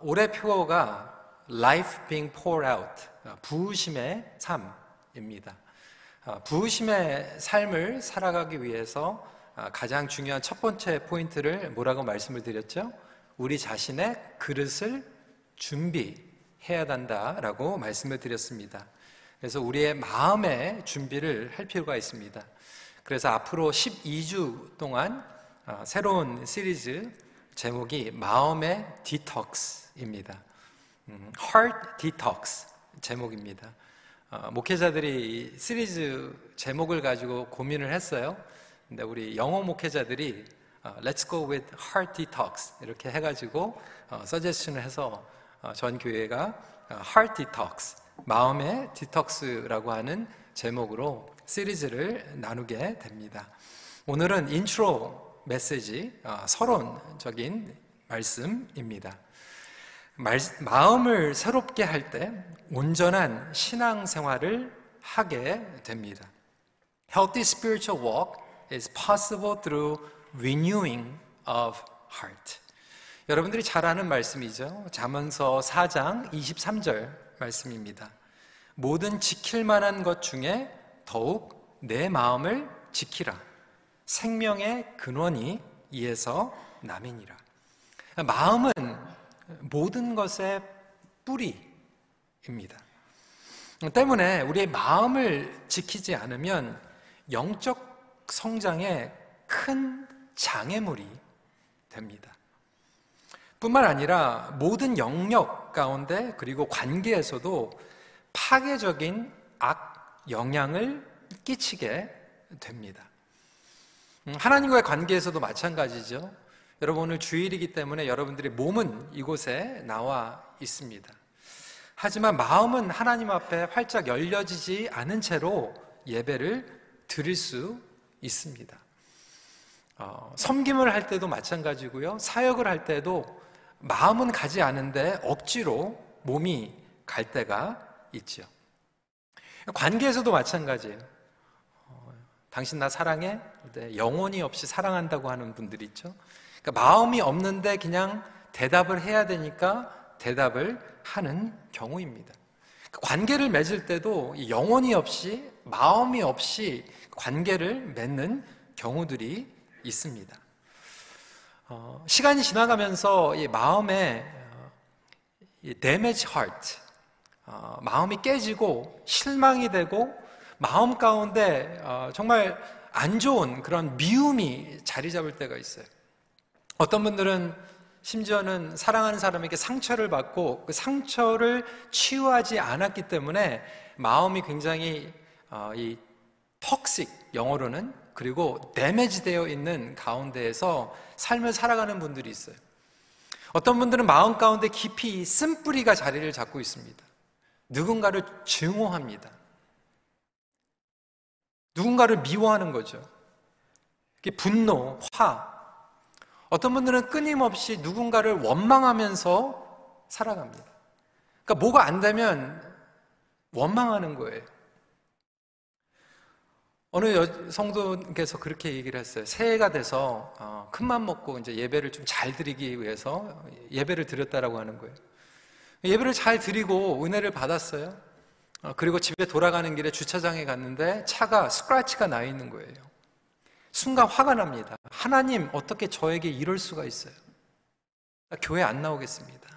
올해 표어가 life being poured out, 부으심의 삶입니다. 어, 부으심의 삶을 살아가기 위해서 어, 가장 중요한 첫 번째 포인트를 뭐라고 말씀을 드렸죠? 우리 자신의 그릇을 준비해야 한다라고 말씀을 드렸습니다. 그래서 우리의 마음의 준비를 할 필요가 있습니다. 그래서 앞으로 12주 동안 어, 새로운 시리즈 제목이 마음의 디톡스 입니다. 음, Heart Detox 제목입니다. 어, 목회자들이 시리즈 제목을 가지고 고민을 했어요. 근데 우리 영어 목회자들이 어, Let's go with Heart Detox 이렇게 해가지고 어, 서제션을 해서 어, 전 교회가 어, Heart Detox 마음의 디톡스라고 하는 제목으로 시리즈를 나누게 됩니다. 오늘은 인트로 메시지 어, 서론적인 말씀입니다. 말, 마음을 새롭게 할 때 온전한 신앙 생활을 하게 됩니다. Healthy spiritual walk is possible through renewing of heart. 여러분들이 잘 아는 말씀이죠. 잠언서 4장 23절 말씀입니다. 모든 지킬 만한 것 중에 더욱 내 마음을 지키라. 생명의 근원이 이에서 남이니라. 마음은 모든 것의 뿌리입니다. 때문에 우리의 마음을 지키지 않으면 영적 성장에 큰 장애물이 됩니다. 뿐만 아니라 모든 영역 가운데 그리고 관계에서도 파괴적인 악 영향을 끼치게 됩니다. 음, 하나님과의 관계에서도 마찬가지죠. 여러분 오늘 주일이기 때문에 여러분들의 몸은 이곳에 나와 있습니다. 하지만 마음은 하나님 앞에 활짝 열려지지 않은 채로 예배를 드릴 수 있습니다. 어, 섬김을 할 때도 마찬가지고요. 사역을 할 때도 마음은 가지 않은데 억지로 몸이 갈 때가 있죠. 관계에서도 마찬가지예요. 어, 당신 나 사랑해? 영혼이 없이 사랑한다고 하는 분들이 있죠. 그러니까 마음이 없는데 그냥 대답을 해야 되니까 대답을 하는 경우입니다. 그 관계를 맺을 때도 영혼이 없이 마음이 없이 관계를 맺는 경우들이 있습니다. 어, 시간이 지나가면서 이 마음에 어, 이 damage heart, 어, 마음이 깨지고 실망이 되고 마음 가운데 어, 정말 안 좋은 그런 미움이 자리 잡을 때가 있어요. 어떤 분들은 심지어는 사랑하는 사람에게 상처를 받고 그 상처를 치유하지 않았기 때문에 마음이 굉장히 어, 이 턱식 영어로는 그리고 데메지 되어 있는 가운데에서 삶을 살아가는 분들이 있어요. 어떤 분들은 마음 가운데 깊이 쓴뿌리가 자리를 잡고 있습니다. 누군가를 증오합니다. 누군가를 미워하는 거죠. 분노, 화, 어떤 분들은 끊임없이 누군가를 원망하면서 살아갑니다. 그러니까 뭐가 안 되면 원망하는 거예요. 어느 성도께서 그렇게 얘기를 했어요. 새해가 돼서 어, 큰맘 먹고 이제 예배를 좀 잘 드리기 위해서 예배를 드렸다라고 하는 거예요. 예배를 잘 드리고 은혜를 받았어요. 어, 그리고 집에 돌아가는 길에 주차장에 갔는데 차가 스크래치가 나 있는 거예요. 순간 화가 납니다. 하나님, 어떻게 저에게 이럴 수가 있어요? 교회 안 나오겠습니다.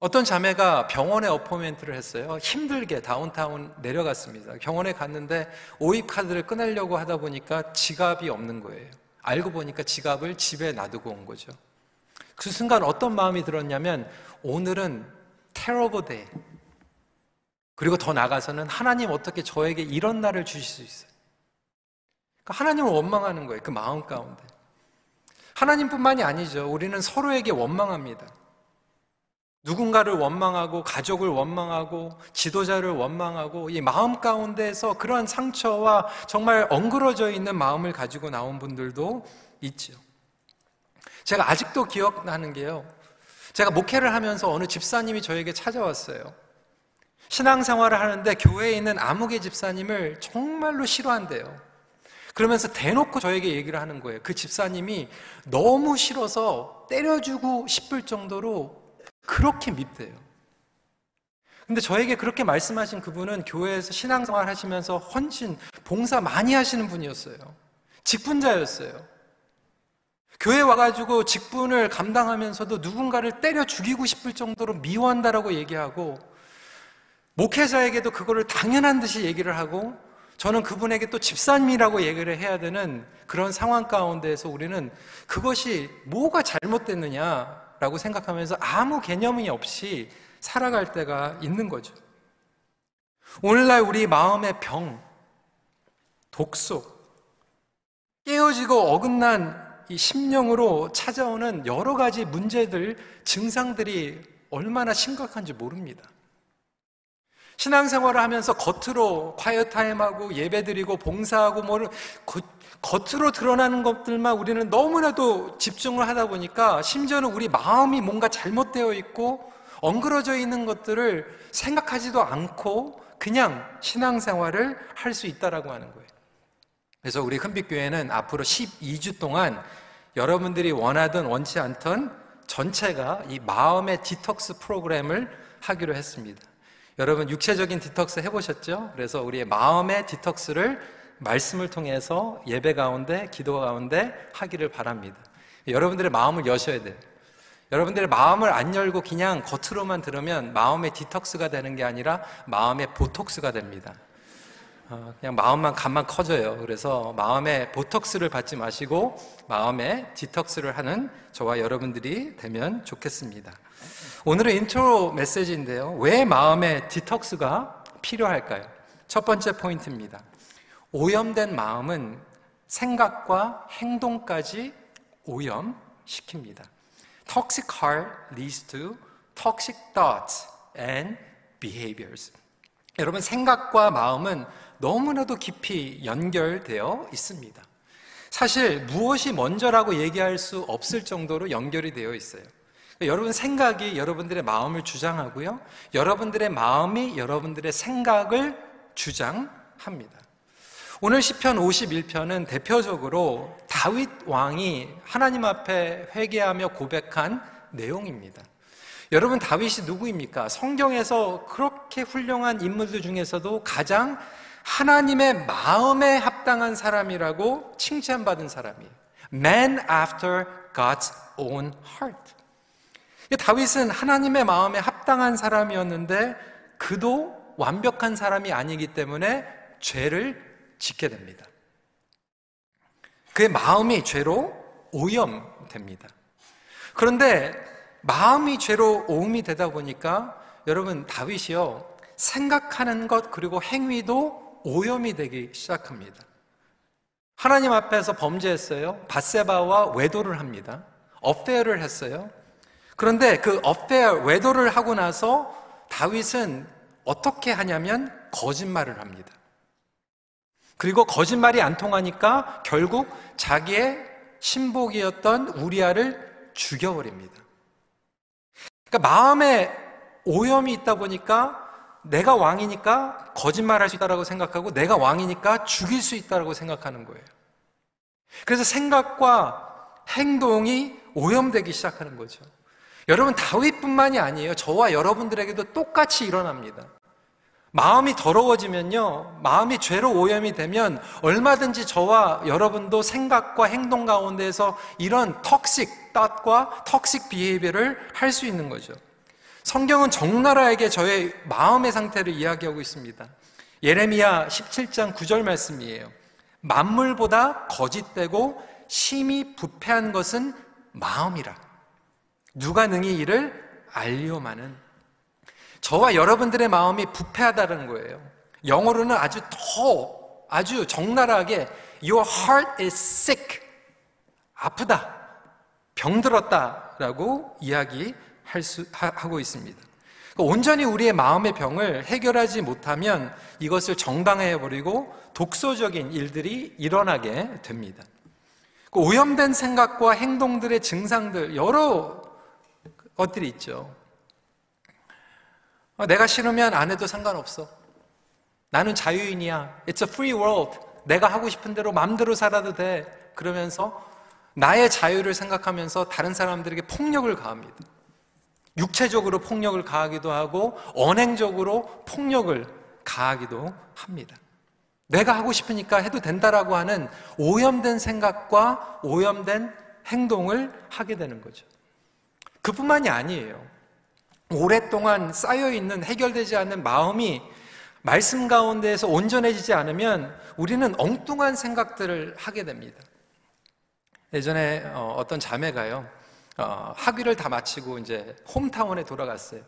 어떤 자매가 병원에 appointment를 했어요. 힘들게 다운타운 내려갔습니다. 병원에 갔는데 OHIP 카드를 끊으려고 하다 보니까 지갑이 없는 거예요. 알고 보니까 지갑을 집에 놔두고 온 거죠. 그 순간 어떤 마음이 들었냐면 오늘은 terrible day. 그리고 더 나가서는 하나님 어떻게 저에게 이런 날을 주실 수 있어요? 그러니까 하나님을 원망하는 거예요. 그 마음 가운데. 하나님뿐만이 아니죠. 우리는 서로에게 원망합니다. 누군가를 원망하고 가족을 원망하고 지도자를 원망하고 이 마음 가운데서 그러한 상처와 정말 엉그러져 있는 마음을 가지고 나온 분들도 있죠. 제가 아직도 기억나는 게요. 제가 목회를 하면서 어느 집사님이 저에게 찾아왔어요. 신앙생활을 하는데 교회에 있는 아무개 집사님을 정말로 싫어한대요. 그러면서 대놓고 저에게 얘기를 하는 거예요. 그 집사님이 너무 싫어서 때려주고 싶을 정도로 그렇게 밉대요. 근데 저에게 그렇게 말씀하신 그분은 교회에서 신앙생활 하시면서 헌신, 봉사 많이 하시는 분이었어요. 직분자였어요. 교회 와가지고 직분을 감당하면서도 누군가를 때려 죽이고 싶을 정도로 미워한다라고 얘기하고 목회자에게도 그거를 당연한 듯이 얘기를 하고 저는 그분에게 또 집사님이라고 얘기를 해야 되는 그런 상황 가운데에서 우리는 그것이 뭐가 잘못됐느냐라고 생각하면서 아무 개념이 없이 살아갈 때가 있는 거죠. 오늘날 우리 마음의 병, 독소, 깨어지고 어긋난 이 심령으로 찾아오는 여러 가지 문제들, 증상들이 얼마나 심각한지 모릅니다. 신앙생활을 하면서 겉으로 콰이어 타임하고 예배드리고 봉사하고 뭐를 겉으로 드러나는 것들만 우리는 너무나도 집중을 하다 보니까 심지어는 우리 마음이 뭔가 잘못되어 있고 엉그러져 있는 것들을 생각하지도 않고 그냥 신앙생활을 할 수 있다라고 하는 거예요. 그래서 우리 큰빛교회는 앞으로 12주 동안 여러분들이 원하든 원치 않던 전체가 이 마음의 디톡스 프로그램을 하기로 했습니다. 여러분 육체적인 디톡스 해보셨죠? 그래서 우리의 마음의 디톡스를 말씀을 통해서 예배 가운데, 기도 가운데 하기를 바랍니다. 여러분들의 마음을 여셔야 돼요. 여러분들의 마음을 안 열고 그냥 겉으로만 들으면 마음의 디톡스가 되는 게 아니라 마음의 보톡스가 됩니다. 어, 그냥 마음만 간만 커져요. 그래서 마음의 보톡스를 받지 마시고 마음의 디톡스를 하는 저와 여러분들이 되면 좋겠습니다. 오늘은 인트로 메시지인데요. 왜 마음의 디톡스가 필요할까요? 첫 번째 포인트입니다. 오염된 마음은 생각과 행동까지 오염시킵니다. Toxic heart leads to toxic thoughts and behaviors. 여러분, 생각과 마음은 너무나도 깊이 연결되어 있습니다. 사실 무엇이 먼저라고 얘기할 수 없을 정도로 연결이 되어 있어요. 여러분 생각이 여러분들의 마음을 주장하고요. 여러분들의 마음이 여러분들의 생각을 주장합니다. 오늘 시편 51편은 대표적으로 다윗 왕이 하나님 앞에 회개하며 고백한 내용입니다. 여러분 다윗이 누구입니까? 성경에서 그렇게 훌륭한 인물들 중에서도 가장 하나님의 마음에 합당한 사람이라고 칭찬받은 사람이에요. Man after God's own heart. 다윗은 하나님의 마음에 합당한 사람이었는데 그도 완벽한 사람이 아니기 때문에 죄를 짓게 됩니다. 그의 마음이 죄로 오염됩니다. 그런데 마음이 죄로 오음이 되다 보니까 여러분 다윗이요 생각하는 것 그리고 행위도 오염이 되기 시작합니다. 하나님 앞에서 범죄했어요. 바세바와 외도를 합니다. 어페어를 했어요. 그런데 그 어페어 외도를 하고 나서 다윗은 어떻게 하냐면 거짓말을 합니다. 그리고 거짓말이 안 통하니까 결국 자기의 신복이었던 우리아를 죽여버립니다. 그러니까 마음에 오염이 있다 보니까 내가 왕이니까 거짓말할 수 있다라고 생각하고 내가 왕이니까 죽일 수 있다라고 생각하는 거예요. 그래서 생각과 행동이 오염되기 시작하는 거죠. 여러분 다윗뿐만이 아니에요. 저와 여러분들에게도 똑같이 일어납니다. 마음이 더러워지면요, 마음이 죄로 오염이 되면 얼마든지 저와 여러분도 생각과 행동 가운데서 이런 턱식 탓과 턱식 비헤이비를 할 수 있는 거죠. 성경은 적나라하게 저의 마음의 상태를 이야기하고 있습니다. 예레미야 17장 9절 말씀이에요. 만물보다 거짓되고 심히 부패한 것은 마음이라. 누가 능히 이를 알리오마는 저와 여러분들의 마음이 부패하다는 거예요. 영어로는 아주 더 아주 적나라하게 Your heart is sick. 아프다. 병들었다라고 이야기할 수 하고 있습니다. 그러니까 온전히 우리의 마음의 병을 해결하지 못하면 이것을 정당화해 버리고 독소적인 일들이 일어나게 됩니다. 그 오염된 생각과 행동들의 증상들 여러 것들이 있죠. 어, 내가 싫으면 안 해도 상관없어. 나는 자유인이야. It's a free world. 내가 하고 싶은 대로 마음대로 살아도 돼. 그러면서 나의 자유를 생각하면서 다른 사람들에게 폭력을 가합니다. 육체적으로 폭력을 가하기도 하고 언행적으로 폭력을 가하기도 합니다. 내가 하고 싶으니까 해도 된다라고 하는 오염된 생각과 오염된 행동을 하게 되는 거죠. 그뿐만이 아니에요. 오랫동안 쌓여 있는 해결되지 않는 마음이 말씀 가운데에서 온전해지지 않으면 우리는 엉뚱한 생각들을 하게 됩니다. 예전에 어, 어떤 자매가요, 어, 학위를 다 마치고 이제 홈타운에 돌아갔어요.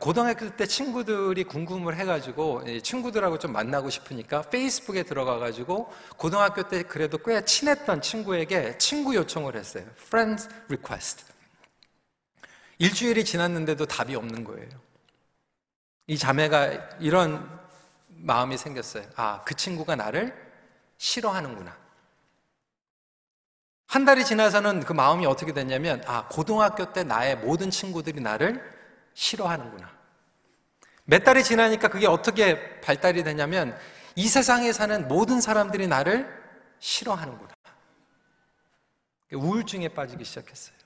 고등학교 때 친구들이 궁금을 해가지고 친구들하고 좀 만나고 싶으니까 페이스북에 들어가가지고 고등학교 때 그래도 꽤 친했던 친구에게 친구 요청을 했어요. Friend request. 일주일이 지났는데도 답이 없는 거예요. 이 자매가 이런 마음이 생겼어요. 아, 그 친구가 나를 싫어하는구나. 한 달이 지나서는 그 마음이 어떻게 됐냐면, 아, 고등학교 때 나의 모든 친구들이 나를 싫어하는구나. 몇 달이 지나니까 그게 어떻게 발달이 되냐면, 이 세상에 사는 모든 사람들이 나를 싫어하는구나. 우울증에 빠지기 시작했어요.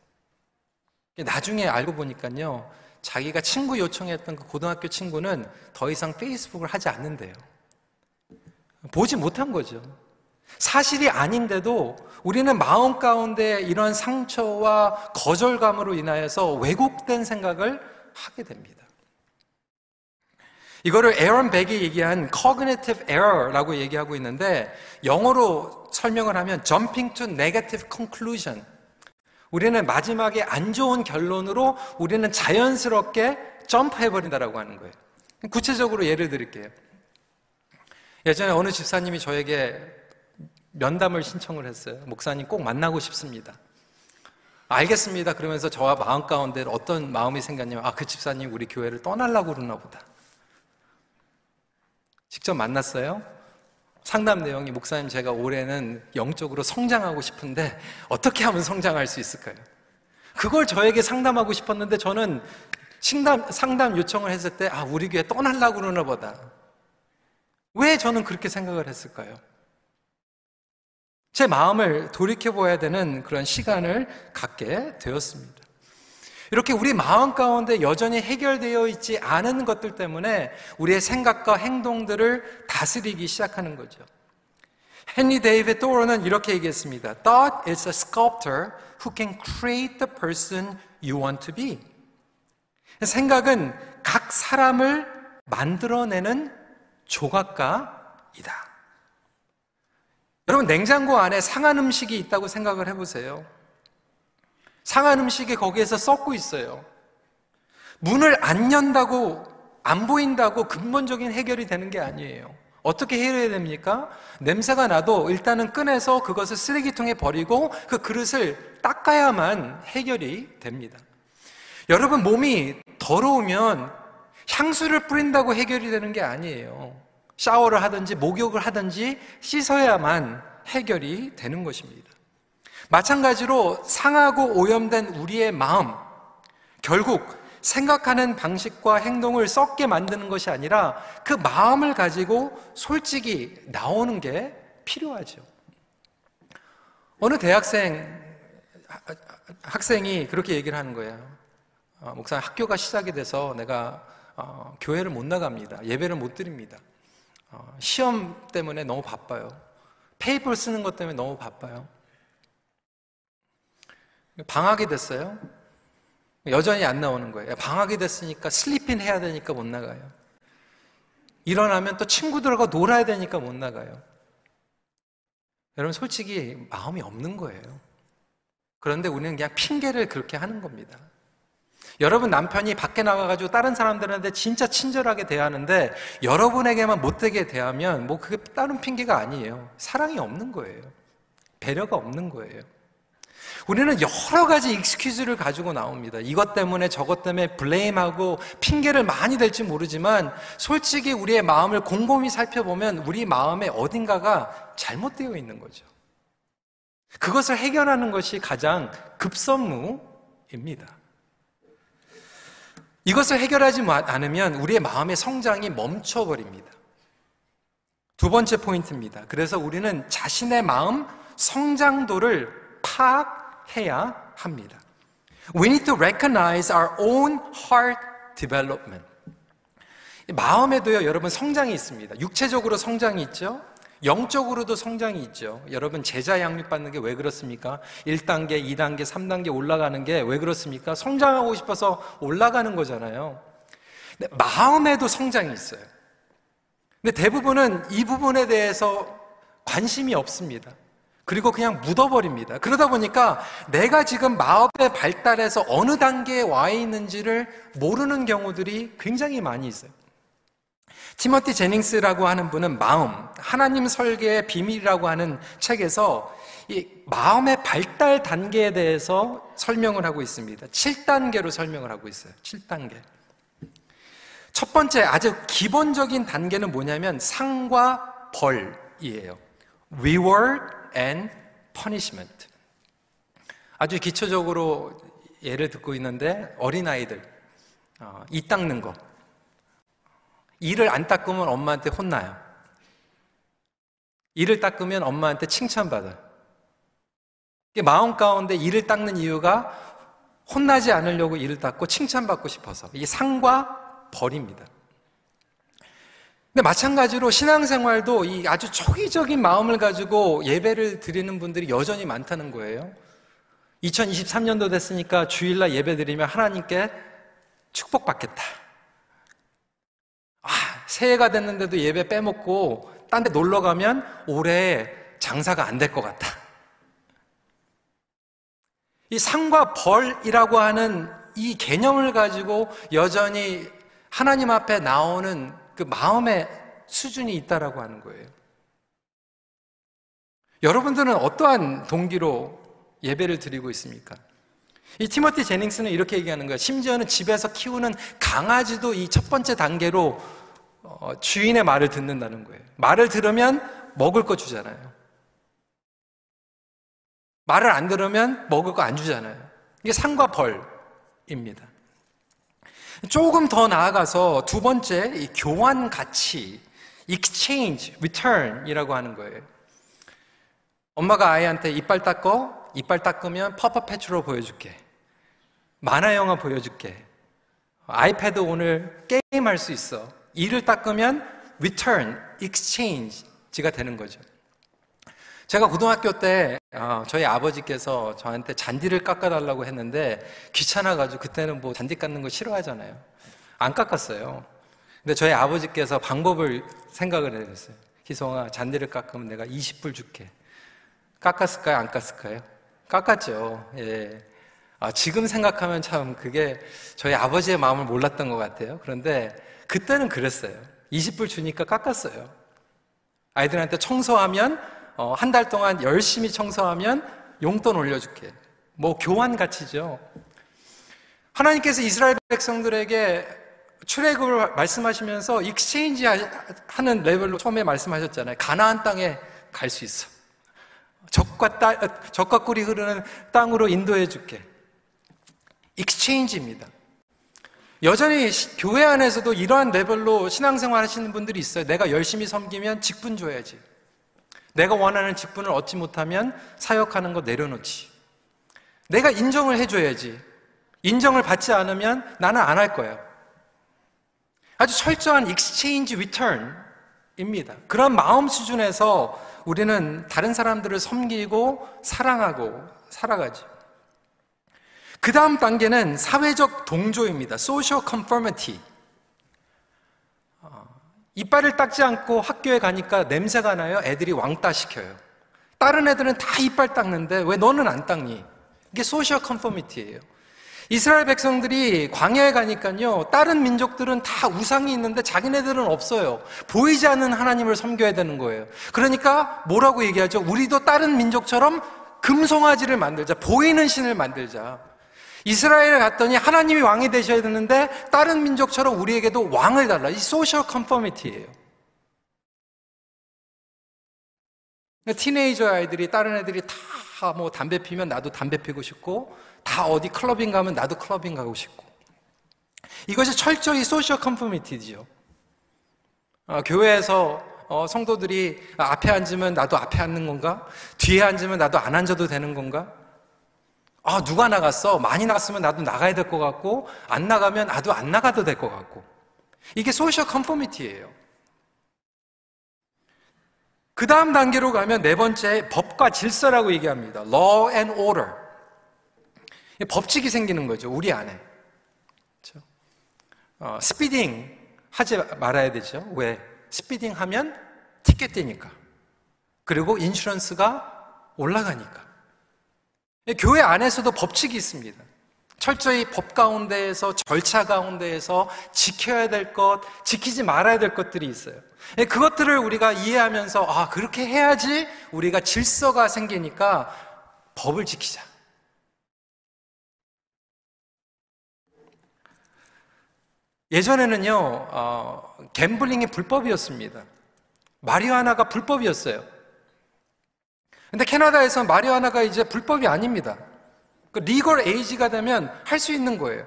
나중에 알고 보니까요, 자기가 친구 요청했던 그 고등학교 친구는 더 이상 페이스북을 하지 않는데요. 보지 못한 거죠. 사실이 아닌데도 우리는 마음 가운데 이런 상처와 거절감으로 인하여서 왜곡된 생각을 하게 됩니다. 이거를 에런 백이 얘기한 cognitive error라고 얘기하고 있는데 영어로 설명을 하면 jumping to negative conclusion. 우리는 마지막에 안 좋은 결론으로 우리는 자연스럽게 점프해 버린다라고 하는 거예요. 구체적으로 예를 드릴게요. 예전에 어느 집사님이 저에게 면담을 신청을 했어요. 목사님 꼭 만나고 싶습니다. 알겠습니다. 그러면서 저와 마음 가운데 어떤 마음이 생겼냐면, 아, 그 집사님 우리 교회를 떠나려고 그러나 보다. 직접 만났어요. 상담 내용이 목사님 제가 올해는 영적으로 성장하고 싶은데 어떻게 하면 성장할 수 있을까요? 그걸 저에게 상담하고 싶었는데 저는 상담, 상담 요청을 했을 때, 아, 우리 교회 떠나려고 그러나 보다. 왜 저는 그렇게 생각을 했을까요? 제 마음을 돌이켜봐야 되는 그런 시간을 갖게 되었습니다. 이렇게 우리 마음 가운데 여전히 해결되어 있지 않은 것들 때문에 우리의 생각과 행동들을 다스리기 시작하는 거죠. 헨리 데이비드 토로는 이렇게 얘기했습니다. Thought is a sculptor who can create the person you want to be. 생각은 각 사람을 만들어내는 조각가이다. 여러분, 냉장고 안에 상한 음식이 있다고 생각을 해보세요. 상한 음식이 거기에서 썩고 있어요. 문을 안 연다고, 안 보인다고 근본적인 해결이 되는 게 아니에요. 어떻게 해야 됩니까? 냄새가 나도 일단은 꺼내서 그것을 쓰레기통에 버리고 그 그릇을 닦아야만 해결이 됩니다. 여러분, 몸이 더러우면 향수를 뿌린다고 해결이 되는 게 아니에요. 샤워를 하든지 목욕을 하든지 씻어야만 해결이 되는 것입니다. 마찬가지로 상하고 오염된 우리의 마음, 결국 생각하는 방식과 행동을 썩게 만드는 것이 아니라 그 마음을 가지고 솔직히 나오는 게 필요하죠. 어느 대학생, 학생이 그렇게 얘기를 하는 거예요. 어, 목사 학교가 시작이 돼서 내가 어, 교회를 못 나갑니다. 예배를 못 드립니다. 어, 시험 때문에 너무 바빠요. 페이퍼를 쓰는 것 때문에 너무 바빠요. 방학이 됐어요. 여전히 안 나오는 거예요. 방학이 됐으니까 sleeping 해야 되니까 못 나가요. 일어나면 또 친구들하고 놀아야 되니까 못 나가요. 여러분, 솔직히 마음이 없는 거예요. 그런데 우리는 그냥 핑계를 그렇게 하는 겁니다. 여러분 남편이 밖에 나가가지고 다른 사람들한테 진짜 친절하게 대하는데 여러분에게만 못되게 대하면 뭐 그게 다른 핑계가 아니에요. 사랑이 없는 거예요. 배려가 없는 거예요. 우리는 여러 가지 익스큐즈를 가지고 나옵니다. 이것 때문에 저것 때문에 블레임하고 핑계를 많이 댈지 모르지만 솔직히 우리의 마음을 곰곰이 살펴보면 우리 마음에 어딘가가 잘못되어 있는 거죠. 그것을 해결하는 것이 가장 급선무입니다. 이것을 해결하지 않으면 우리의 마음의 성장이 멈춰버립니다. 두 번째 포인트입니다. 그래서 우리는 자신의 마음 성장도를 파악해야 합니다. We need to recognize our own heart development. 마음에도요, 여러분 성장이 있습니다. 육체적으로 성장이 있죠? 영적으로도 성장이 있죠. 여러분, 제자 양육 받는 게 왜 그렇습니까? 1단계, 2단계, 3단계 올라가는 게 왜 그렇습니까? 성장하고 싶어서 올라가는 거잖아요. 근데 마음에도 성장이 있어요. 근데 대부분은 이 부분에 대해서 관심이 없습니다. 그리고 그냥 묻어버립니다. 그러다 보니까 내가 지금 마음의 발달에서 어느 단계에 와 있는지를 모르는 경우들이 굉장히 많이 있어요. 티머티 제닝스라고 하는 분은 마음, 하나님 설계의 비밀이라고 하는 책에서 이 마음의 발달 단계에 대해서 설명을 하고 있습니다. 7단계로 설명을 하고 있어요. 7단계. 첫 번째 아주 기본적인 단계는 뭐냐면 상과 벌이에요. reward and punishment. 아주 기초적으로 예를 듣고 있는데 어린아이들 어, 이 닦는 거 이를 안 닦으면 엄마한테 혼나요. 이를 닦으면 엄마한테 칭찬받아요. 마음 가운데 이를 닦는 이유가 혼나지 않으려고 이를 닦고 칭찬받고 싶어서 이게 상과 벌입니다. 근데 마찬가지로 신앙생활도 이 아주 초기적인 마음을 가지고 예배를 드리는 분들이 여전히 많다는 거예요. 2023년도 됐으니까 주일날 예배 드리면 하나님께 축복받겠다. 아, 새해가 됐는데도 예배 빼먹고 딴 데 놀러 가면 올해 장사가 안 될 것 같다. 이 상과 벌이라고 하는 이 개념을 가지고 여전히 하나님 앞에 나오는 그 마음의 수준이 있다라고 하는 거예요. 여러분들은 어떠한 동기로 예배를 드리고 있습니까? 이 티모티 제닝스는 이렇게 얘기하는 거예요. 심지어는 집에서 키우는 강아지도 이 첫 번째 단계로 어, 주인의 말을 듣는다는 거예요. 말을 들으면 먹을 거 주잖아요. 말을 안 들으면 먹을 거 안 주잖아요. 이게 상과 벌입니다. 조금 더 나아가서 두 번째 이 교환 가치, exchange, return이라고 하는 거예요. 엄마가 아이한테 이빨 닦어, 이빨 닦으면 퍼퍼패츄로 보여줄게. 만화 영화 보여줄게. 아이패드 오늘 게임 할 수 있어. 이를 닦으면 return, exchange가 되는 거죠. 제가 고등학교 때 어, 저희 아버지께서 저한테 잔디를 깎아달라고 했는데 귀찮아가지고 그때는 뭐 잔디 깎는 거 싫어하잖아요. 안 깎았어요. 근데 저희 아버지께서 방법을 생각을 해냈어요. 희성아, 잔디를 깎으면 내가 20불 줄게. 깎았을까요? 안 깎았을까요? 깎았죠. 예. 아, 지금 생각하면 참 그게 저희 아버지의 마음을 몰랐던 것 같아요. 그런데 그때는 그랬어요. 20불 주니까 깎았어요. 아이들한테 청소하면 어, 한 달 동안 열심히 청소하면 용돈 올려줄게. 뭐 교환 가치죠. 하나님께서 이스라엘 백성들에게 출애굽을 말씀하시면서 exchange 하는 레벨로 처음에 말씀하셨잖아요. 가나안 땅에 갈 수 있어. 젖과 딸, 젖과 꿀이 흐르는 땅으로 인도해 줄게. exchange입니다. 여전히 교회 안에서도 이러한 레벨로 신앙생활 하시는 분들이 있어요. 내가 열심히 섬기면 직분 줘야지. 내가 원하는 직분을 얻지 못하면 사역하는 거 내려놓지. 내가 인정을 해줘야지. 인정을 받지 않으면 나는 안 할 거야. 아주 철저한 exchange return입니다. 그런 마음 수준에서 우리는 다른 사람들을 섬기고 사랑하고 살아가죠. 그 다음 단계는 사회적 동조입니다. social conformity. 이빨을 닦지 않고 학교에 가니까 냄새가 나요. 애들이 왕따 시켜요. 다른 애들은 다 이빨 닦는데 왜 너는 안 닦니? 이게 소셜 컨포미티예요. 이스라엘 백성들이 광야에 가니까요. 다른 민족들은 다 우상이 있는데 자기네들은 없어요. 보이지 않는 하나님을 섬겨야 되는 거예요. 그러니까 뭐라고 얘기하죠? 우리도 다른 민족처럼 금송아지를 만들자. 보이는 신을 만들자. 이스라엘에 갔더니 하나님이 왕이 되셔야 되는데 다른 민족처럼 우리에게도 왕을 달라. 이 social conformity예요. teenager 아이들이 다른 애들이 다 뭐 담배 피면 나도 담배 피고 싶고 다 어디 clubbing 가면 나도 clubbing 가고 싶고 이것이 철저히 social conformity죠. 어, 교회에서 어, 성도들이 앞에 앉으면 나도 앞에 앉는 건가? 뒤에 앉으면 나도 안 앉아도 되는 건가? 아, 누가 나갔어? 많이 나갔으면 나도 나가야 될 것 같고, 안 나가면 나도 안 나가도 될 것 같고. 이게 소셜 컨포미티예요. 그 다음 단계로 가면 네 번째 법과 질서라고 얘기합니다. law and order. 법칙이 생기는 거죠, 우리 안에. 그렇죠? 어, speeding 하지 말아야 되죠. 왜? speeding 하면 티켓 떼니까. 그리고 insurance가 올라가니까. 교회 안에서도 법칙이 있습니다. 철저히 법 가운데에서 절차 가운데에서 지켜야 될 것, 지키지 말아야 될 것들이 있어요. 그것들을 우리가 이해하면서 아, 그렇게 해야지 우리가 질서가 생기니까 법을 지키자. 예전에는요, 어, 갬블링이 불법이었습니다. 마리화나가 불법이었어요. 근데 캐나다에서 마리화나가 이제 불법이 아닙니다. 그 리걸 에이지가 되면 할 수 있는 거예요.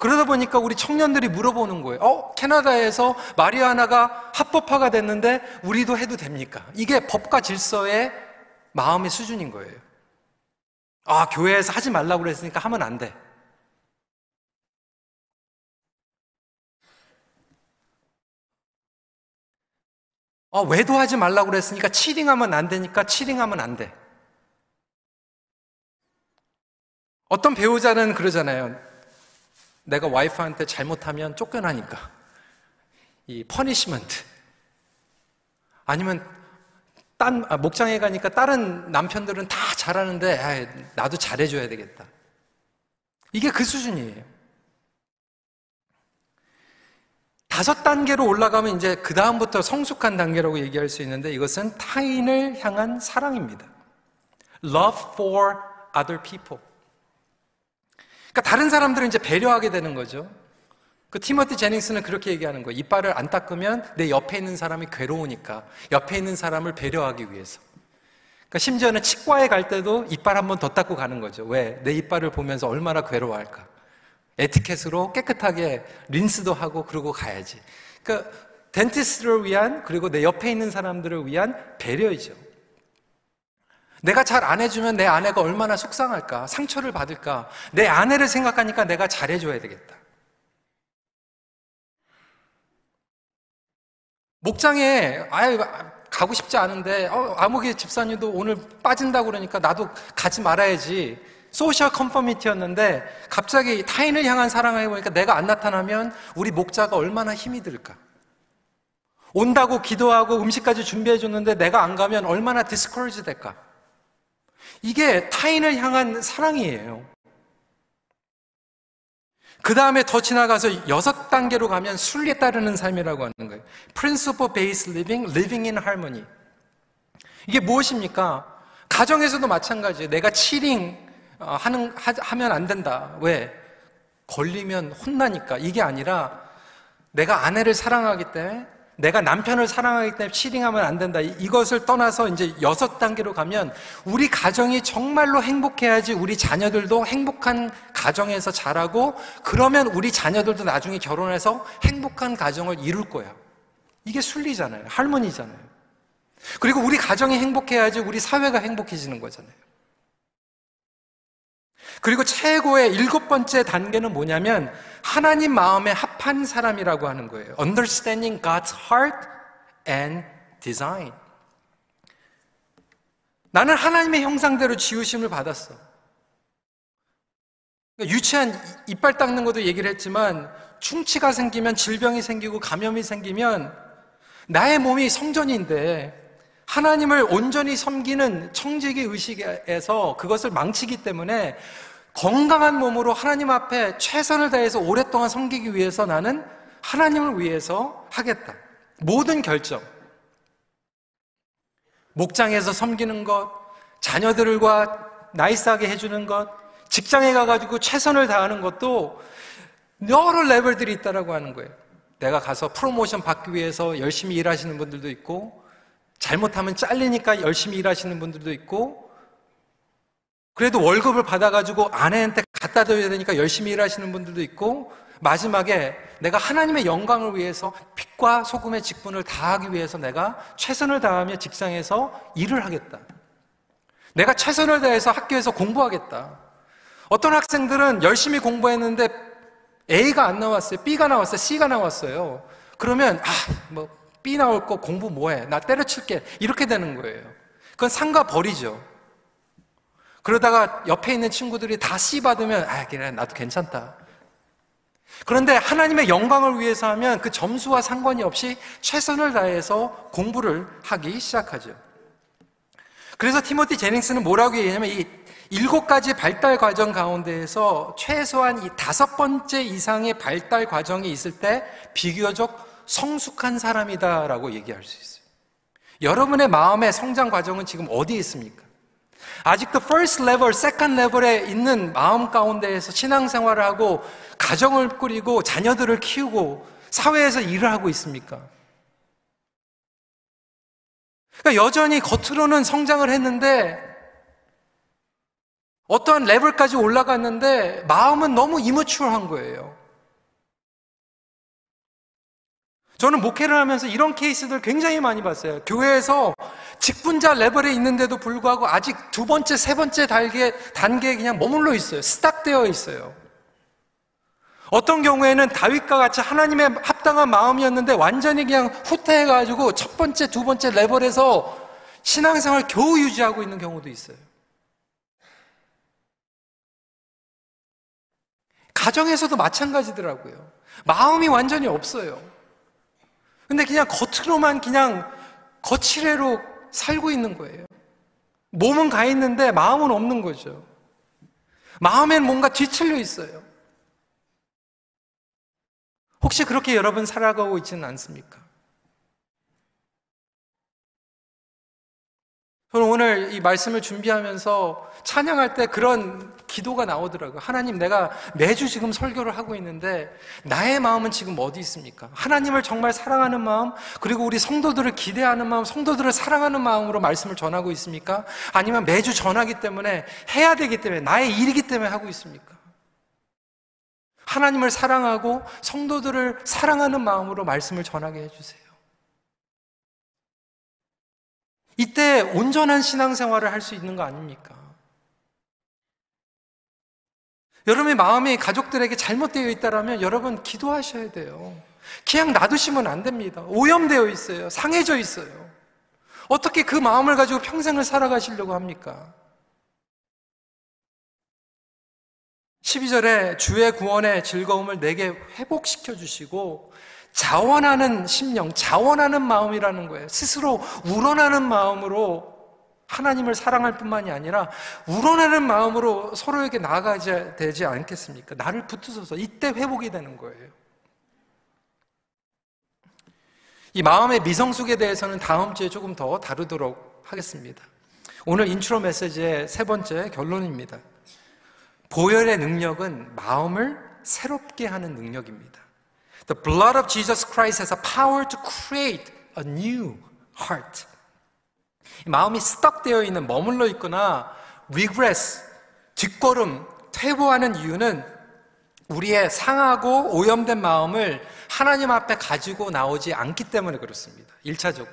그러다 보니까 우리 청년들이 물어보는 거예요. 어, 캐나다에서 마리화나가 합법화가 됐는데 우리도 해도 됩니까? 이게 법과 질서의 마음의 수준인 거예요. 아, 교회에서 하지 말라고 그랬으니까 하면 안 돼. 어, 외도하지 말라고 그랬으니까 cheating하면 안 되니까 cheating하면 안 돼. 어떤 배우자는 그러잖아요. 내가 와이프한테 잘못하면 쫓겨나니까. 이 punishment. 아니면 딴 아, 목장에 가니까 다른 남편들은 다 잘하는데 아, 나도 잘해줘야 되겠다. 이게 그 수준이에요. 다섯 단계로 올라가면 이제 그 다음부터 성숙한 단계라고 얘기할 수 있는데 이것은 타인을 향한 사랑입니다. Love for other people. 그러니까 다른 사람들은 이제 배려하게 되는 거죠. 그 티모티 제닝스는 그렇게 얘기하는 거예요. 이빨을 안 닦으면 내 옆에 있는 사람이 괴로우니까 옆에 있는 사람을 배려하기 위해서. 그러니까 심지어는 치과에 갈 때도 이빨 한 번 더 닦고 가는 거죠. 왜? 내 이빨을 보면서 얼마나 괴로워할까. 에티켓으로 깨끗하게 린스도 하고 그러고 가야지. 그러니까 덴티스트를 위한 그리고 내 옆에 있는 사람들을 위한 배려이죠. 내가 잘 안 해주면 내 아내가 얼마나 속상할까, 상처를 받을까. 내 아내를 생각하니까 내가 잘해줘야 되겠다. 목장에 아유 가고 싶지 않은데 어, 아무개 집사님도 오늘 빠진다고 그러니까 나도 가지 말아야지. social conformity였는데 갑자기 타인을 향한 사랑을 해보니까 내가 안 나타나면 우리 목자가 얼마나 힘이 들까? 온다고 기도하고 음식까지 준비해 줬는데 내가 안 가면 얼마나 discourage 될까? 이게 타인을 향한 사랑이에요. 그 다음에 더 지나가서 여섯 단계로 가면 순리에 따르는 삶이라고 하는 거예요. Principle based living, living in harmony. 이게 무엇입니까? 가정에서도 마찬가지예요. 내가 치링, 어, 하는, 하, 면안 된다. 왜? 걸리면 혼나니까. 이게 아니라 내가 아내를 사랑하기 때문에 내가 남편을 사랑하기 때문에 치링하면 안 된다. 이것을 떠나서 이제 여섯 단계로 가면 우리 가정이 정말로 행복해야지 우리 자녀들도 행복한 가정에서 자라고 그러면 우리 자녀들도 나중에 결혼해서 행복한 가정을 이룰 거야. 이게 순리잖아요. 할머니잖아요. 그리고 우리 가정이 행복해야지 우리 사회가 행복해지는 거잖아요. 그리고 최고의 일곱 번째 단계는 뭐냐면 하나님 마음에 합한 사람이라고 하는 거예요. Understanding God's heart and design. 나는 하나님의 형상대로 지으심을 받았어. 그러니까 유치한 이빨 닦는 것도 얘기를 했지만 충치가 생기면 질병이 생기고 감염이 생기면 나의 몸이 성전인데 하나님을 온전히 섬기는 청지기 의식에서 그것을 망치기 때문에 건강한 몸으로 하나님 앞에 최선을 다해서 오랫동안 섬기기 위해서 나는 하나님을 위해서 하겠다. 모든 결정. 목장에서 섬기는 것, 자녀들과 나이스하게 해주는 것, 직장에 가가지고 최선을 다하는 것도 여러 레벨들이 있다라고 하는 거예요. 내가 가서 프로모션 받기 위해서 열심히 일하시는 분들도 있고, 잘못하면 잘리니까 열심히 일하시는 분들도 있고, 그래도 월급을 받아가지고 아내한테 갖다 줘야 되니까 열심히 일하시는 분들도 있고, 마지막에 내가 하나님의 영광을 위해서 빛과 소금의 직분을 다하기 위해서 내가 최선을 다하며 직장에서 일을 하겠다. 내가 최선을 다해서 학교에서 공부하겠다. 어떤 학생들은 열심히 공부했는데 A가 안 나왔어요. B가 나왔어요. C가 나왔어요. 그러면, 아, 뭐, B 나올 거 공부 뭐해? 나 때려칠게. 이렇게 되는 거예요. 그건 상가 버리죠. 그러다가 옆에 있는 친구들이 다 C 받으면, 아, 그래, 나도 괜찮다. 그런데 하나님의 영광을 위해서 하면 그 점수와 상관이 없이 최선을 다해서 공부를 하기 시작하죠. 그래서 티모티 제닝스는 뭐라고 얘기하냐면 이 일곱 가지 발달 과정 가운데에서 최소한 이 다섯 번째 이상의 발달 과정이 있을 때 비교적 성숙한 사람이다라고 얘기할 수 있어요. 여러분의 마음의 성장 과정은 지금 어디에 있습니까? 아직도 first level, second level에 있는 마음 가운데에서 신앙생활을 하고 가정을 꾸리고 자녀들을 키우고 사회에서 일을 하고 있습니까? 그러니까 여전히 겉으로는 성장을 했는데 어떠한 레벨까지 올라갔는데 마음은 너무 이무추한 거예요. 저는 목회를 하면서 이런 케이스들 굉장히 많이 봤어요. 교회에서 직분자 레벨에 있는데도 불구하고 아직 두 번째, 세 번째 단계, 단계에 그냥 머물러 있어요. 스탁되어 있어요. 어떤 경우에는 다윗과 같이 하나님의 합당한 마음이었는데 완전히 그냥 후퇴해가지고 첫 번째, 두 번째 레벨에서 신앙생활 겨우 유지하고 있는 경우도 있어요. 가정에서도 마찬가지더라고요. 마음이 완전히 없어요. 근데 그냥 겉으로만 그냥 거칠애로 살고 있는 거예요. 몸은 가 있는데 마음은 없는 거죠. 마음엔 뭔가 뒤틀려 있어요. 혹시 그렇게 여러분 살아가고 있지는 않습니까? 저는 오늘 이 말씀을 준비하면서 찬양할 때 그런 기도가 나오더라고요. 하나님, 내가 매주 지금 설교를 하고 있는데 나의 마음은 지금 어디 있습니까? 하나님을 정말 사랑하는 마음, 그리고 우리 성도들을 기대하는 마음, 성도들을 사랑하는 마음으로 말씀을 전하고 있습니까? 아니면 매주 전하기 때문에 해야 되기 때문에 나의 일이기 때문에 하고 있습니까? 하나님을 사랑하고 성도들을 사랑하는 마음으로 말씀을 전하게 해주세요. 이때 온전한 신앙생활을 할 수 있는 거 아닙니까? 여러분의 마음이 가족들에게 잘못되어 있다면 여러분 기도하셔야 돼요. 그냥 놔두시면 안 됩니다. 오염되어 있어요. 상해져 있어요. 어떻게 그 마음을 가지고 평생을 살아가시려고 합니까? 12절에 주의 구원의 즐거움을 내게 회복시켜 주시고 자원하는 심령, 자원하는 마음이라는 거예요. 스스로 우러나는 마음으로 하나님을 사랑할 뿐만이 아니라 우러나는 마음으로 서로에게 나아가야 되지 않겠습니까? 나를 붙드소서 이때 회복이 되는 거예요. 이 마음의 미성숙에 대해서는 다음 주에 조금 더 다루도록 하겠습니다. 오늘 인트로 메시지의 세 번째 결론입니다. 보혈의 능력은 마음을 새롭게 하는 능력입니다. The blood of Jesus Christ has a power to create a new heart. 마음이 스떡되어 있는, 머물러 있거나 regress, 뒷걸음, 퇴보하는 이유는 우리의 상하고 오염된 마음을 하나님 앞에 가지고 나오지 않기 때문에 그렇습니다. 1차적으로.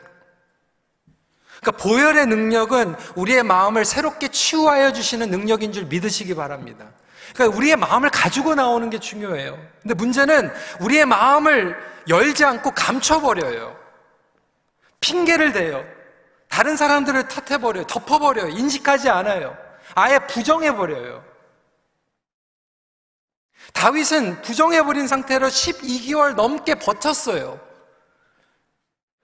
그러니까 보혈의 능력은 우리의 마음을 새롭게 치유하여 주시는 능력인 줄 믿으시기 바랍니다. 그러니까 우리의 마음을 가지고 나오는 게 중요해요. 근데 문제는 우리의 마음을 열지 않고 감춰버려요. 핑계를 대요. 다른 사람들을 탓해버려요. 덮어버려요. 인식하지 않아요. 아예 부정해버려요. 다윗은 부정해버린 상태로 12개월 넘게 버텼어요.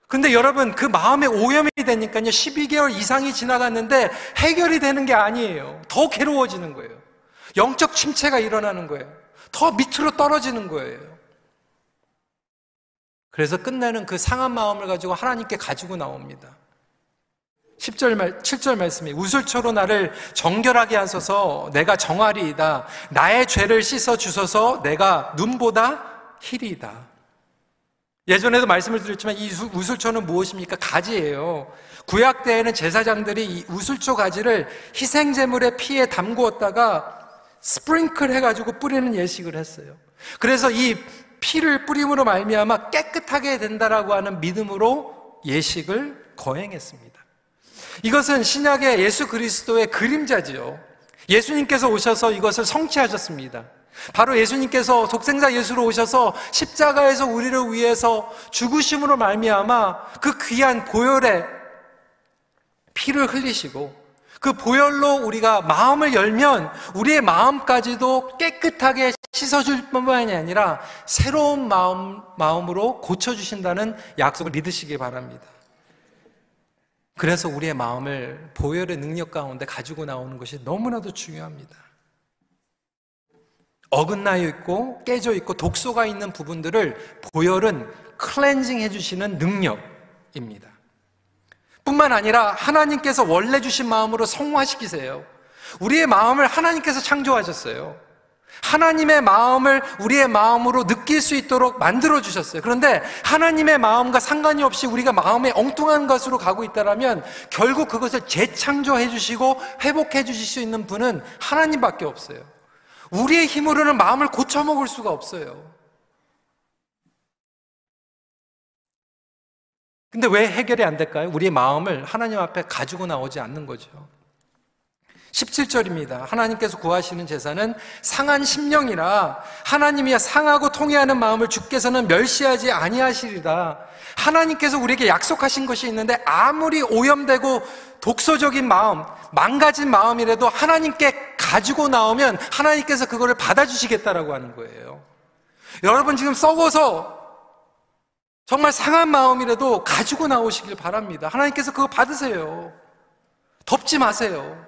근데 여러분, 그 마음에 오염이 되니까요, 12개월 이상이 지나갔는데 해결이 되는 게 아니에요. 더 괴로워지는 거예요. 영적 침체가 일어나는 거예요. 더 밑으로 떨어지는 거예요. 그래서 끝내는 그 상한 마음을 가지고 하나님께 가지고 나옵니다. 10절 말, 7절 말씀이 우슬초로 나를 정결하게 하소서 내가 정아리이다. 나의 죄를 씻어 주소서 내가 눈보다 희리이다. 예전에도 말씀을 드렸지만 이 우슬초는 무엇입니까? 가지예요. 구약 때에는 제사장들이 이 우슬초 가지를 희생 제물의 피에 담구었다가 스프링클 해가지고 뿌리는 예식을 했어요. 그래서 이 피를 뿌림으로 말미암아 깨끗하게 된다라고 하는 믿음으로 예식을 거행했습니다. 이것은 신약의 예수 그리스도의 그림자지요. 예수님께서 오셔서 이것을 성취하셨습니다. 바로 예수님께서 독생자 예수로 오셔서 십자가에서 우리를 위해서 죽으심으로 말미암아 그 귀한 보혈의 피를 흘리시고 그 보혈로 우리가 마음을 열면 우리의 마음까지도 깨끗하게 씻어줄 뿐만이 아니라 새로운 마음, 마음으로 고쳐주신다는 약속을 믿으시기 바랍니다. 그래서 우리의 마음을 보혈의 능력 가운데 가지고 나오는 것이 너무나도 중요합니다. 어긋나 있고 깨져 있고 독소가 있는 부분들을 보혈은 클렌징 해주시는 능력입니다. 뿐만 아니라 하나님께서 원래 주신 마음으로 성화시키세요. 우리의 마음을 하나님께서 창조하셨어요. 하나님의 마음을 우리의 마음으로 느낄 수 있도록 만들어 주셨어요. 그런데 하나님의 마음과 상관이 없이 우리가 마음에 엉뚱한 것으로 가고 있다면 결국 그것을 재창조해 주시고 회복해 주실 수 있는 분은 하나님밖에 없어요. 우리의 힘으로는 마음을 고쳐 먹을 수가 없어요. 근데 왜 해결이 안 될까요? 우리의 마음을 하나님 앞에 가지고 나오지 않는 거죠. 17절입니다. 하나님께서 구하시는 제사는 상한 심령이라 하나님이 상하고 통해하는 마음을 주께서는 멸시하지 아니하시리라. 하나님께서 우리에게 약속하신 것이 있는데 아무리 오염되고 독소적인 마음, 망가진 마음이라도 하나님께 가지고 나오면 하나님께서 그거를 받아주시겠다라고 하는 거예요. 여러분 지금 썩어서 정말 상한 마음이라도 가지고 나오시길 바랍니다. 하나님께서 그거 받으세요. 덮지 마세요.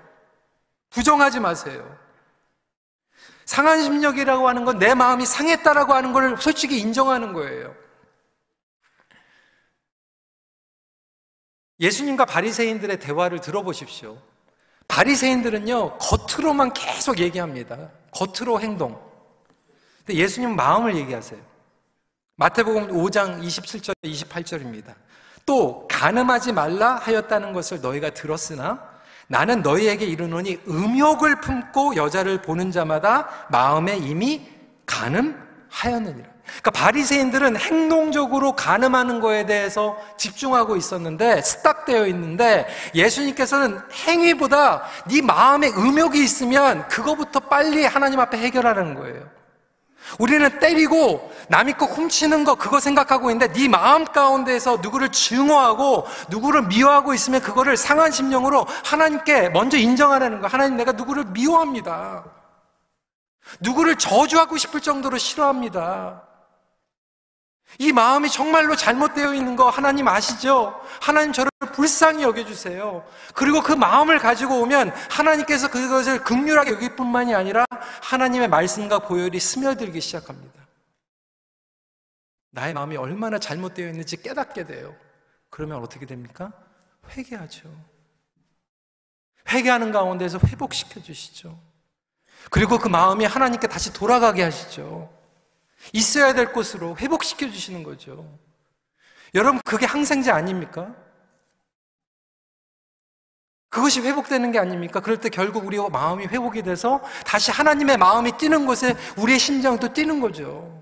부정하지 마세요. 상한 심력이라고 하는 건 내 마음이 상했다라고 하는 걸 솔직히 인정하는 거예요. 예수님과 바리새인들의 대화를 들어보십시오. 바리새인들은요 겉으로만 계속 얘기합니다. 겉으로 행동. 근데 예수님 마음을 얘기하세요. 마태복음 5장 27절 28절입니다. 또 가늠하지 말라 하였다는 것을 너희가 들었으나 나는 너희에게 이르노니 음욕을 품고 여자를 보는 자마다 마음에 이미 가늠하였느니라. 그러니까 바리새인들은 행동적으로 가늠하는 거에 대해서 집중하고 있었는데 스탁되어 있는데 예수님께서는 행위보다 네 마음에 음욕이 있으면 그거부터 빨리 하나님 앞에 해결하라는 거예요. 우리는 때리고 남이 거 훔치는 거 그거 생각하고 있는데 네 마음 가운데에서 누구를 증오하고 누구를 미워하고 있으면 그거를 상한 심령으로 하나님께 먼저 인정하라는 거예요. 하나님 내가 누구를 미워합니다. 누구를 저주하고 싶을 정도로 싫어합니다. 이 마음이 정말로 잘못되어 있는 거 하나님 아시죠? 하나님 저를 불쌍히 여겨주세요. 그리고 그 마음을 가지고 오면 하나님께서 그것을 극률하게 여길 뿐만이 아니라 하나님의 말씀과 보혈이 스며들기 시작합니다. 나의 마음이 얼마나 잘못되어 있는지 깨닫게 돼요. 그러면 어떻게 됩니까? 회개하죠. 회개하는 가운데서 회복시켜 주시죠. 그리고 그 마음이 하나님께 다시 돌아가게 하시죠. 있어야 될 곳으로 회복시켜 주시는 거죠. 여러분, 그게 항생제 아닙니까? 그것이 회복되는 게 아닙니까? 그럴 때 결국 우리 마음이 회복이 돼서 다시 하나님의 마음이 뛰는 곳에 우리의 심장도 뛰는 거죠.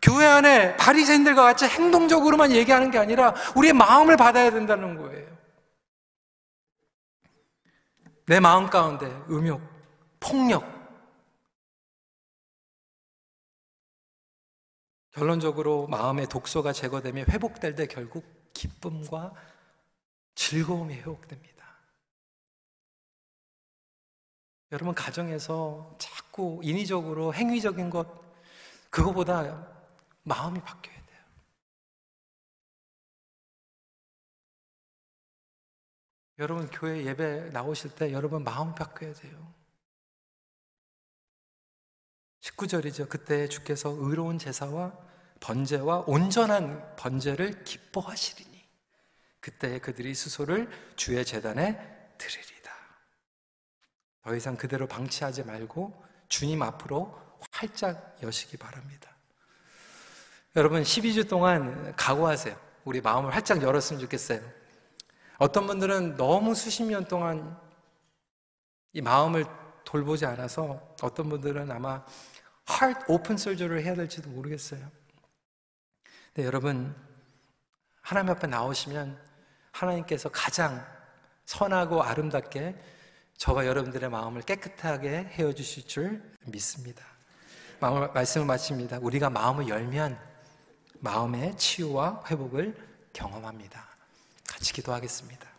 교회 안에 바리새인들과 같이 행동적으로만 얘기하는 게 아니라 우리의 마음을 받아야 된다는 거예요. 내 마음 가운데 음욕, 폭력, 결론적으로 마음의 독소가 제거되며 회복될 때 결국 기쁨과 즐거움이 회복됩니다. 여러분 가정에서 자꾸 인위적으로 행위적인 것 그거보다 마음이 바뀌어야 돼요. 여러분 교회 예배 나오실 때 여러분 마음 바뀌어야 돼요. 19절이죠. 그때 주께서 의로운 제사와 번제와 온전한 번제를 기뻐하시리니 그때 그들이 수소를 주의 재단에 드리리다. 더 이상 그대로 방치하지 말고 주님 앞으로 활짝 여시기 바랍니다. 여러분 12주 동안 각오하세요. 우리 마음을 활짝 열었으면 좋겠어요. 어떤 분들은 너무 수십 년 동안 이 마음을 돌보지 않아서 어떤 분들은 아마 heart open surgery를 해야 될지도 모르겠어요. 네, 여러분 하나님 앞에 나오시면 하나님께서 가장 선하고 아름답게 저와 여러분들의 마음을 깨끗하게 헤어 주실 줄 믿습니다. 마음을, 말씀을 마칩니다. 우리가 마음을 열면 마음의 치유와 회복을 경험합니다. 같이 기도하겠습니다.